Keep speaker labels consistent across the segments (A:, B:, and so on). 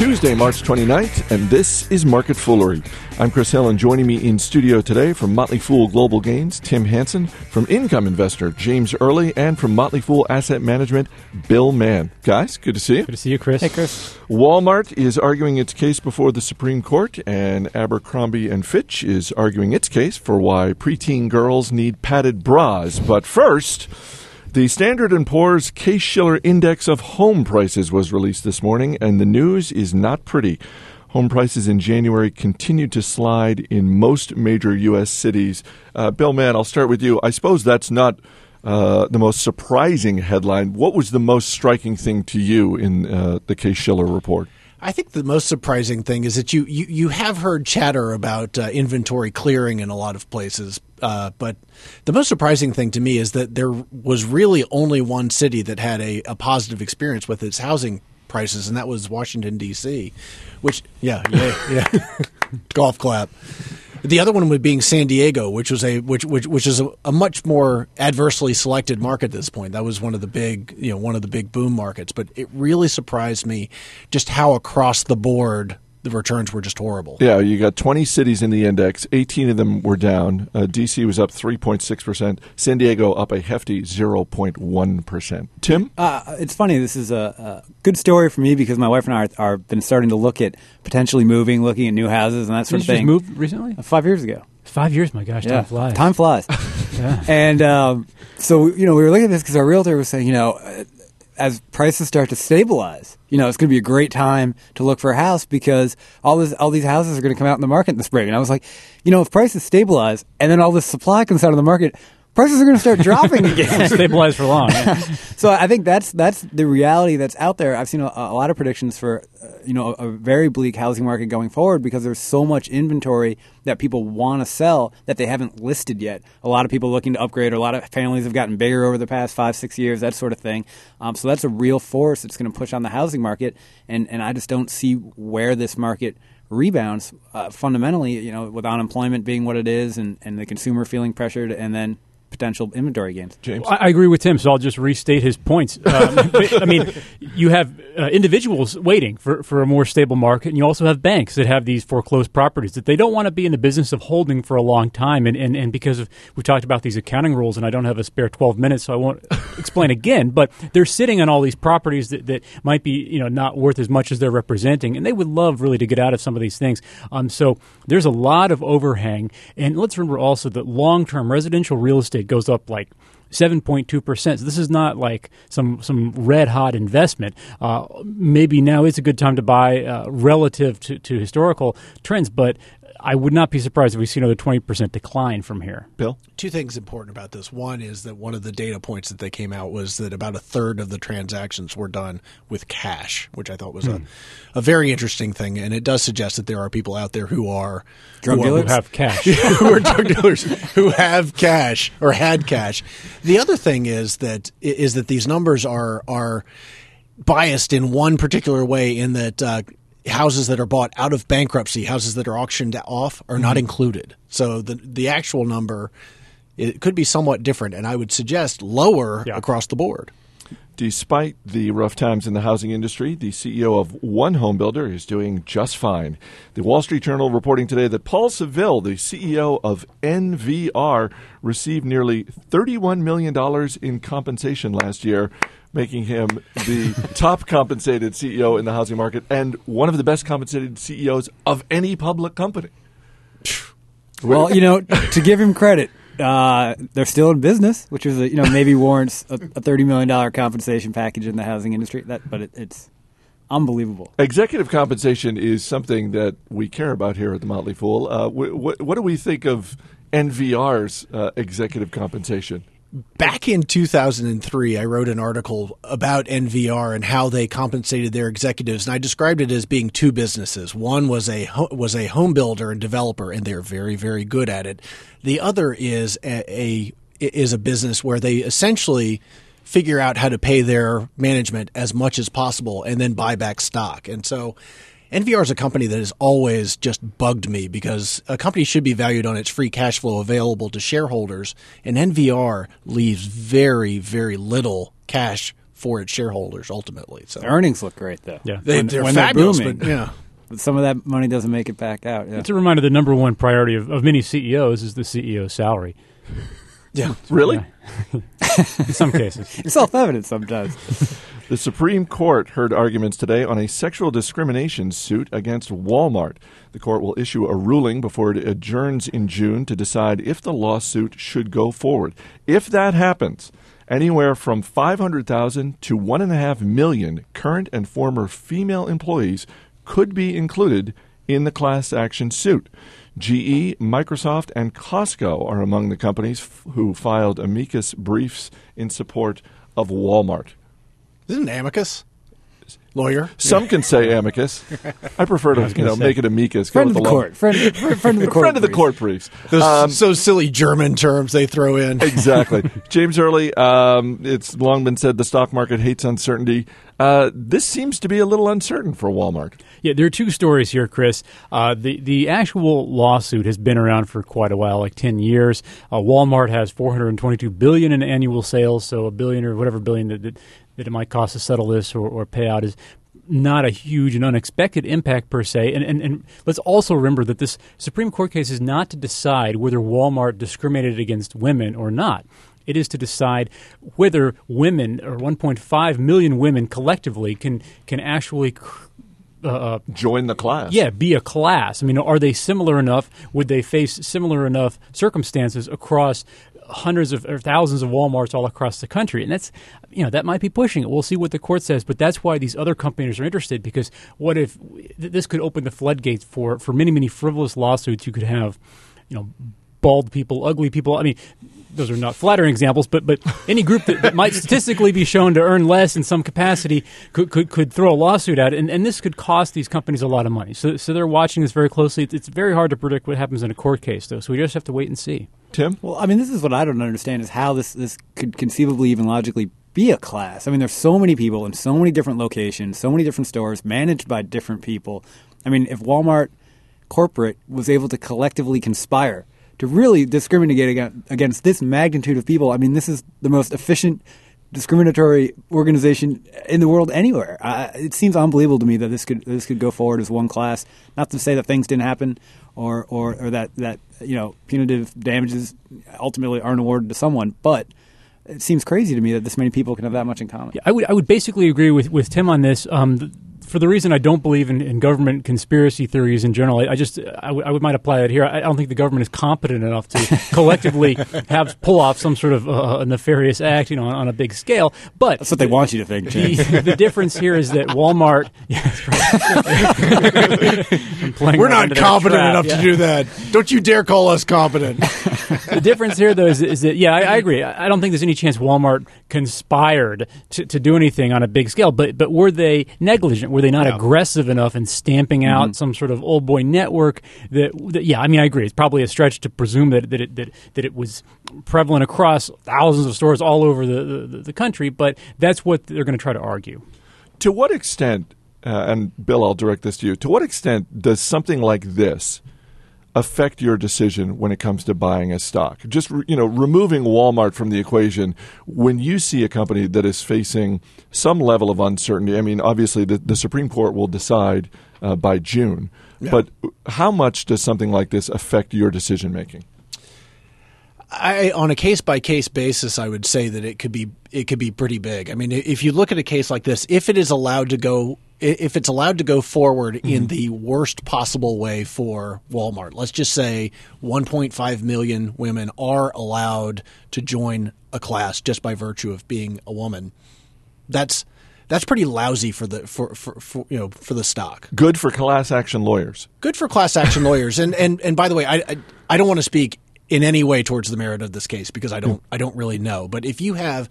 A: Tuesday, March 29th, and this is Market Foolery. I'm Chris Hill, and joining me in studio today from Motley Fool Global Gains, Tim Hanson, from Income Investor, James Early, and from Motley Fool Asset Management, Bill Mann. Guys, good to see you.
B: Good to see you, Chris.
C: Hey, Chris.
A: Walmart is arguing its case before the Supreme Court, and Abercrombie and Fitch is arguing its case for why preteen girls need padded bras. But first, the Standard & Poor's Case-Shiller Index of Home Prices was released this morning, and the news is not pretty. Home prices in January continued to slide in most major U.S. cities. Uh, Bill Mann, I'll start with you. I suppose that's not uh, the most surprising headline. What was the most striking thing to you in uh, the Case-Shiller report?
C: I think the most surprising thing is that you you, you have heard chatter about uh, inventory clearing in a lot of places, uh, but the most surprising thing to me is that there was really only one city that had a, a positive experience with its housing prices, and that was Washington D.C. Which, yeah, yeah, yeah, golf clap. The other one would being San Diego, which was a which which which is a, a, much more adversely selected market at this point. That was one of the big you know one of the big boom markets. But it really surprised me just how across the board the returns were just horrible.
A: Yeah, you got 20 cities in the index. 18 of them were down. Uh, DC was up 3.6%. San Diego up a hefty 0.1%. Tim?
D: Uh, it's funny. This is a, a, good story for me because my wife and I are, are, been starting to look at potentially moving, looking at new houses and that sort
B: Did
D: of thing.
B: moved recently?
D: Uh, five years ago.
B: Five years, my gosh,
D: yeah.
B: time flies.
D: Time flies.
B: yeah.
D: And um, so, you know, we were looking at this because our realtor was saying, you know, as prices start to stabilize, you know, it's going to be a great time to look for a house because all this, all these houses are going to come out in the market in the spring. And I was like, you know, if prices stabilize and then all this supply comes out of the market, prices are going to start dropping again.
B: Stabilize for long. Yeah.
D: so I think that's that's the reality that's out there. I've seen a, a lot of predictions for uh, you know a, a, very bleak housing market going forward because there's so much inventory that people want to sell that they haven't listed yet. A lot of people looking to upgrade. Or a lot of families have gotten bigger over the past five six years. That sort of thing. Um, so that's a real force that's going to push on the housing market. And and I just don't see where this market rebounds uh, fundamentally. You know, with unemployment being what it is, and and the consumer feeling pressured, and then potential inventory gains.
A: James,
B: I, I agree with Tim, so I'll just restate his points. Um, I mean, you have uh, individuals waiting for, for a more stable market, and you also have banks that have these foreclosed properties that they don't want to be in the business of holding for a long time. And, and, and because of we talked about these accounting rules, and I don't have a spare twelve minutes, so I won't explain again. But they're sitting on all these properties that, that might be you know not worth as much as they're representing, and they would love really to get out of some of these things. Um, so there's a lot of overhang, and let's remember also that long term residential real estate goes up like 7.2 percent. So this is not like some some red hot investment. Uh, maybe now is a good time to buy uh, relative to, to historical trends, but I would not be surprised if we see another 20% decline from here.
A: Bill?
C: Two things important about this. One is that one of the data points that they came out was that about a third of the transactions were done with cash, which I thought was
B: Hmm.
C: a, a very interesting thing. And it does suggest that there are people out there who are
D: Drug
C: who, are,
D: dealers?
B: Who have cash.
C: who are drug dealers who have cash or had cash. The other thing is that is that these numbers are are biased in one particular way in that uh, houses that are bought out of bankruptcy, houses that are auctioned off, are not mm-hmm. included. So the the actual number it could be somewhat different, and I would suggest lower
B: Yeah.
C: across the board.
A: Despite the rough times in the housing industry, the CEO of one home builder is doing just fine. The Wall Street Journal reporting today that Paul Saville, the CEO of NVR, received nearly $31 million in compensation last year, making him the top compensated CEO in the housing market and one of the best compensated CEOs of any public company.
D: Well, you know, to give him credit, uh, they're still in business, which is a, you know maybe warrants a, a thirty million dollar compensation package in the housing industry. That, but it, it's unbelievable.
A: Executive compensation is something that we care about here at the Motley Fool. Uh, wh- wh- what do we think of NVR's uh, executive compensation?
C: Back in 2003, I wrote an article about NVR and how they compensated their executives, and I described it as being two businesses. One was a was a home builder and developer, and they're very very good at it. The other is a, a is a business where they essentially figure out how to pay their management as much as possible and then buy back stock. And so NVR is a company that has always just bugged me because a company should be valued on its free cash flow available to shareholders, and NVR leaves very, very little cash for its shareholders ultimately. So
D: The earnings look great though.
B: Yeah.
C: they,
D: When-
C: they're
D: when
C: fabulous,
D: booming.
C: but yeah.
D: But some of that money doesn't make it back out. Yeah.
B: It's a reminder the number one priority of, of many CEOs is the CEO salary.
C: Yeah.
A: Really?
B: In some cases.
D: It's self-evident sometimes.
A: The Supreme Court heard arguments today on a sexual discrimination suit against Walmart. The court will issue a ruling before it adjourns in June to decide if the lawsuit should go forward. If that happens, anywhere from 500,000 to 1.5 million current and former female employees could be included in the class action suit. GE, Microsoft, and Costco are among the companies f- who filed amicus briefs in support of Walmart.
C: Isn't it amicus lawyer?
A: Some can say amicus. I prefer to you know
B: say.
A: make it amicus.
D: friend of
A: with
D: the court. Friend, friend of the court.
A: friend of the court briefs.
C: Those
A: Um,
C: so silly German terms they throw in.
A: exactly. James Early, um, it's long been said the stock market hates uncertainty. Uh, this seems to be a little uncertain for Walmart.
B: Yeah, there are two stories here, Chris. Uh, the the actual lawsuit has been around for quite a while, like ten years. Uh, Walmart has 422 billion in annual sales, so a billion or whatever billion that that, that it might cost to settle this or, or pay out is not a huge and unexpected impact per se. And, and and let's also remember that this Supreme Court case is not to decide whether Walmart discriminated against women or not. It is to decide whether women, or 1.5 million women collectively, can can actually uh,
A: Join the class.
B: yeah, be a class. I mean, are they similar enough? Would they face similar enough circumstances across hundreds of or thousands of WalMarts all across the country? And that's, you know, that might be pushing it. We'll see what the court says, but that's why these other companies are interested because what if this could open the floodgates for for many many frivolous lawsuits? You could have, you know. Bald people, ugly people. I mean, those are not flattering examples, but but any group that, that might statistically be shown to earn less in some capacity could could, could throw a lawsuit at it, and, and this could cost these companies a lot of money. So so they're watching this very closely. It's, it's very hard to predict what happens in a court case, though. So we just have to wait and see.
A: Tim?
D: Well, I mean, this is what I don't understand is how this this could conceivably even logically be a class. I mean, there's so many people in so many different locations, so many different stores managed by different people. I mean, if Walmart corporate was able to collectively conspire to really discriminate against, this magnitude of people, I mean, this is the most efficient discriminatory organization in the world anywhere. Uh, it seems unbelievable to me that this could this could go forward as one class. Not to say that things didn't happen, or or, or that that you know punitive damages ultimately aren't awarded to someone, but it seems crazy to me that this many people can have that much in common.
B: Yeah, I would I would basically agree with, with Tim on this. Um, th- for the reason I don't believe in, in government conspiracy theories in general, I, I just I, w- I would might apply that here. I, I don't think the government is competent enough to collectively have pull off some sort of uh, nefarious act, you know, on, on a big scale. But
D: That's what they want you to think. Jay.
B: the, the difference here is that Walmart. Yeah, that's right. I'm playing
C: We're not
B: into that
C: competent enough
B: yeah.
C: to do that. Don't you dare call us competent.
B: the difference here, though, is, is that yeah, I, I agree. I I don't think there's any chance Walmart conspired to, to do anything on a big scale. But but were they negligent? Were they not aggressive enough in stamping out mm-hmm. some sort of old boy network? That, that yeah, I mean, I agree. It's probably a stretch to presume that that it, that, that it was prevalent across thousands of stores all over the, the, the country. But that's what they're going to try to argue.
A: To what extent, uh, and Bill, I'll direct this to you, to what extent does something like this affect your decision when it comes to buying a stock? Just, you know, removing Walmart from the equation, when you see a company that is facing some level of uncertainty, I mean, obviously the, the Supreme Court will decide uh, by June, but how much does something like this affect your decision making?
C: I, on a case by case basis, I would say that it could be it could be pretty big. I mean, if you look at a case like this, if it is allowed to go, if it's allowed to go forward in mm-hmm. the worst possible way for Walmart, let's just say 1.5 million women are allowed to join a class just by virtue of being a woman. That's that's pretty lousy for the for, for, for you know for the stock.
A: Good for class action lawyers.
C: Good for class action lawyers. And and and by the way, I I, I don't want to speak in any way towards the merit of this case because I don't mm. I don't really know. But if you have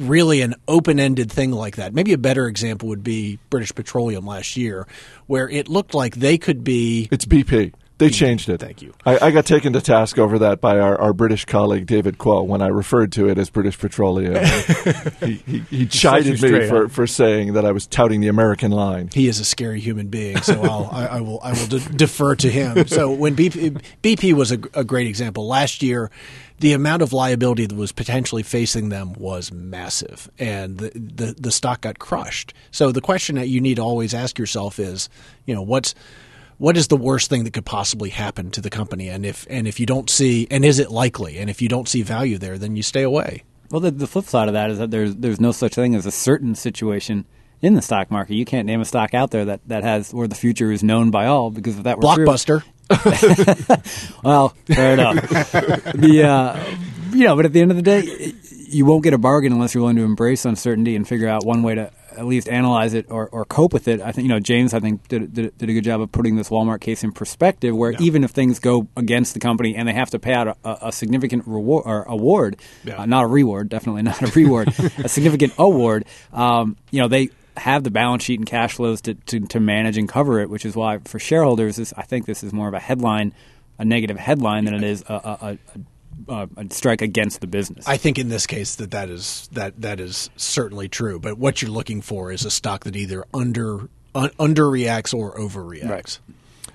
C: really an open-ended thing like that, maybe a better example would be British Petroleum last year, where it looked like they could be
A: It's BP. They changed it.
C: Thank you.
A: I, I got taken to task over that by our, our British colleague David Kuo when I referred to it as British Petroleum. he, he, he chided me for, for saying that I was touting the American line.
C: He is a scary human being, so I'll, I, I will I will de- defer to him. So when BP, BP was a, a great example last year, the amount of liability that was potentially facing them was massive, and the, the the stock got crushed. So the question that you need to always ask yourself is, you know, what's what is the worst thing that could possibly happen to the company, and if and if you don't see, and is it likely, and if you don't see value there, then you stay away.
D: Well, the, the flip side of that is that there's there's no such thing as a certain situation in the stock market. You can't name a stock out there that, that has where the future is known by all because if that were true-
C: Blockbuster.
D: well, fair enough. the uh, you know, but at the end of the day, you won't get a bargain unless you're willing to embrace uncertainty and figure out one way to at least analyze it or, or cope with it. I think you know James. I think did, did did a good job of putting this Walmart case in perspective, where even if things go against the company and they have to pay out a, a, significant reward or award,
C: Yeah.
D: uh, not a reward, definitely not a reward, a significant award. Um, you know they. Have the balance sheet and cash flows to, to, to manage and cover it, which is why for shareholders, this, I think this is more of a headline, a negative headline than it is a, a, a, a, a strike against the business.
C: I think in this case that that is that that is certainly true. But what you're looking for is a stock that either under un, underreacts or overreacts.
D: Right.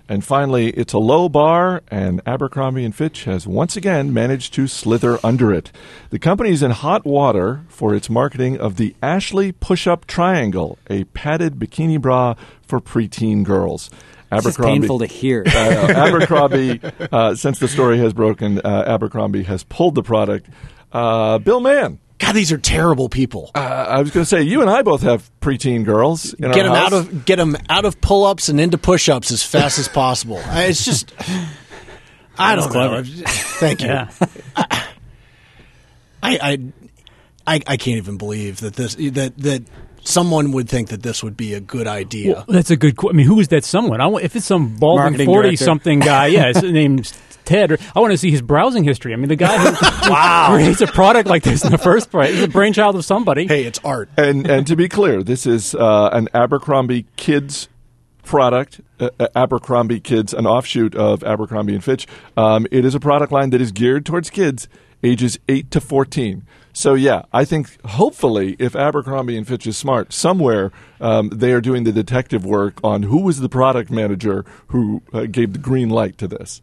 A: And finally, it's a low bar, and Abercrombie and Fitch has once again managed to slither under it. The company is in hot water for its marketing of the Ashley Push-Up Triangle, a padded bikini bra for preteen girls.
D: It's just painful to hear.
A: uh, Abercrombie, uh, since the story has broken, uh, Abercrombie has pulled the product. Uh, Bill Mann,
C: God, these are terrible people.
A: uh, I was going to say, you and I both have preteen girls. In
C: get
A: our
C: them
A: house.
C: out of get them out of pull ups and into push ups as fast as possible. I- It's just I don't know. Thank you.
B: Yeah.
C: I, I I I can't even believe that this that that someone would think that this would be a good idea.
B: Well, that's a good. Qu- I mean, who is that someone? I want, if it's some balding forty-something guy, yeah, his name's Ted. or- I want to see his browsing history. I mean, the guy who wow. creates a product like this in the first place is a brainchild of somebody.
C: hey, it's art.
A: and and to be clear, this is uh, an Abercrombie Kids product. Uh, uh, Abercrombie Kids, an offshoot of Abercrombie and Fitch. Um, it is a product line that is geared towards kids ages eight to fourteen. So yeah, I think hopefully, if Abercrombie and Fitch is smart, somewhere um, they are doing the detective work on who was the product manager who uh, gave the green light to this.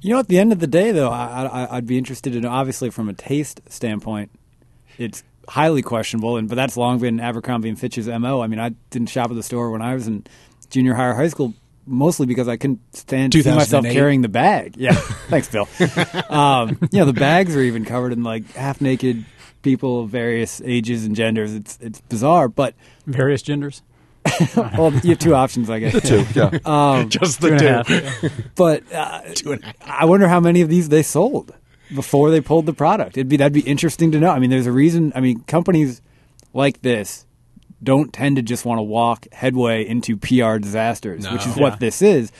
D: You know, at the end of the day, though, I, I'd be interested in obviously from a taste standpoint, it's highly questionable, and but that's long been Abercrombie and Fitch's mo. I mean, I didn't shop at the store when I was in junior high or high school, mostly because I couldn't stand to see myself carrying the bag. Yeah, thanks, Bill. um, you know, the bags are even covered in like half naked people of various ages and genders. It's it's bizarre, but
B: Various genders.
D: well, you have two options, I guess.
A: The Two, yeah.
D: Um,
C: Just the
B: and a
C: two.
B: half.
D: but uh,
C: Two and a half.
D: I wonder how many of these they sold before they pulled the product. It'd be that'd be interesting to know. I mean, there's a reason. I mean, companies like this don't tend to just want to walk headway into PR disasters, which is
B: Yeah.
D: what this is.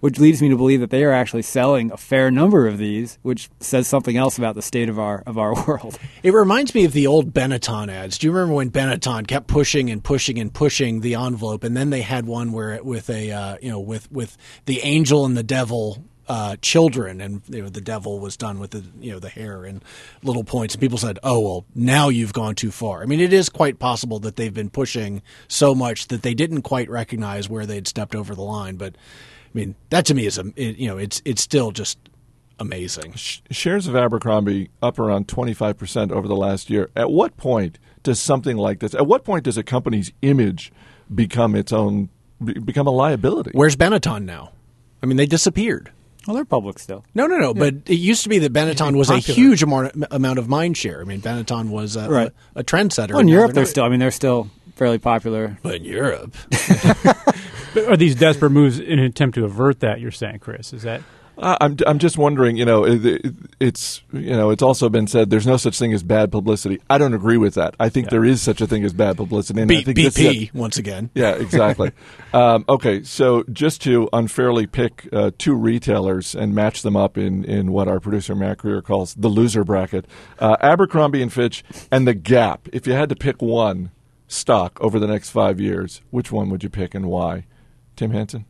D: Which leads me to believe that they are actually selling a fair number of these, which says something else about the state of our of our world.
C: It reminds me of the old Benetton ads. Do you remember when Benetton kept pushing and pushing and pushing the envelope, and then they had one where it, with a uh, you know with with the angel and the devil uh, children, and you know the devil was done with the you know the hair and little points, and people said, "Oh well, now you've gone too far." I mean, it is quite possible that they've been pushing so much that they didn't quite recognize where they'd stepped over the line, but. I mean, that to me is a it, you know it's it's still just amazing.
A: Shares of Abercrombie up around 25% over the last year. At what point does something like this, at what point does a company's image become its own, become a liability?
C: Where's Benetton now? I mean, they disappeared.
D: Well, they're public still.
C: No, no, no. But it used to be that Benetton was a huge amount, amount of mind share. I mean, Benetton was a,
D: Right.
C: a, a trendsetter.
D: Well, in Europe,
C: they're
D: they're still. I mean, they're still fairly popular.
C: But in Europe,
B: But are these desperate moves in an attempt to avert that? You're saying, Chris? Is that
A: Uh, I'm, I'm just wondering, you know, it, it- it's, you know, it's also been said there's no such thing as bad publicity. I don't agree with that. I think there is such a thing as bad publicity. And I
C: B-
A: think is a-
C: BP once again.
A: Yeah, exactly. um, okay, so just to unfairly pick uh, two retailers and match them up in, in what our producer Mac Greer calls the loser bracket, uh, Abercrombie and Fitch and the Gap. If you had to pick one stock over the next five years, which one would you pick and why? Tim Hanson.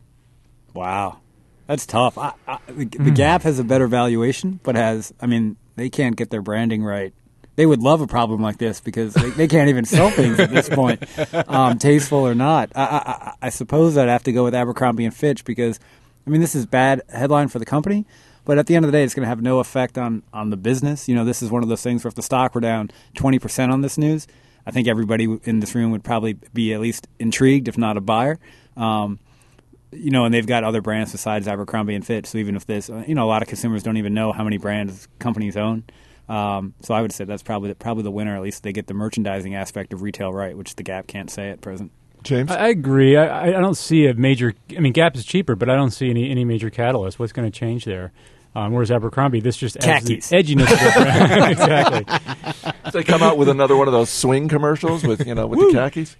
D: Wow. That's tough. I, I, the, the Gap has a better valuation, but has I mean they can't get their branding right. They would love a problem like this because they, they can't even sell things at this point, um, tasteful or not. I, I, I suppose I'd have to go with Abercrombie and Fitch because, I mean, this is bad headline for the company, but at the end of the day, it's going to have no effect on on the business. You know, this is one of those things where if the stock were down twenty percent on this news, I think everybody in this room would probably be at least intrigued, if not a buyer. Um, you know, and they've got other brands besides Abercrombie and Fitch. So even if this, you know, a lot of consumers don't even know how many brands companies own. Um, so I would say that's probably the, probably the winner. At least they get the merchandising aspect of retail right, which the Gap can't say at present.
A: James?
B: I, I agree. I, I don't see a major. I mean, Gap is cheaper, but I don't see any any major catalyst. What's going to change there? Um, whereas Abercrombie, this just adds the
D: Khakis.
B: edginess. of the brand. exactly.
A: they come out with another one of those swing commercials with you know with the khakis.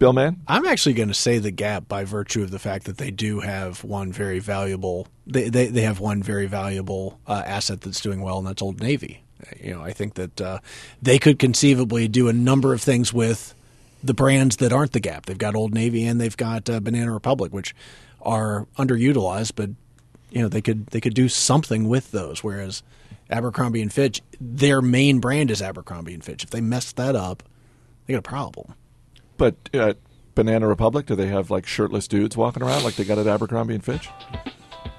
A: Bill Mann,
C: I'm actually going to say the Gap by virtue of the fact that they do have one very valuable. They they, they have one very valuable uh, asset that's doing well, and that's Old Navy. You know, I think that uh, they could conceivably do a number of things with the brands that aren't the Gap. They've got Old Navy and they've got uh, Banana Republic, which are underutilized, but you know they could they could do something with those. Whereas Abercrombie and Fitch, their main brand is Abercrombie and Fitch. If they mess that up, they got a problem.
A: But uh, Banana Republic, do they have like shirtless dudes walking around like they got at Abercrombie and Fitch?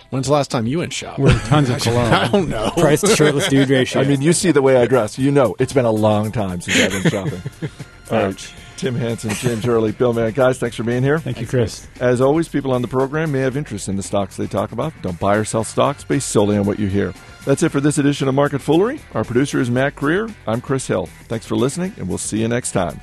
C: When's the last time you went shopping?
B: We're tons of cologne.
C: I don't know.
D: Price to shirtless dude ratio.
A: I mean, you see the way I dress. You know, it's been a long time since I've been shopping. All right. Tim Hanson, James Early, Bill Mann. Guys, thanks for being here.
B: Thank you, Chris.
A: As always, people on the program may have interest in the stocks they talk about. Don't buy or sell stocks based solely on what you hear. That's it for this edition of Market Foolery. Our producer is Mac Greer. I'm Chris Hill. Thanks for listening, and we'll see you next time.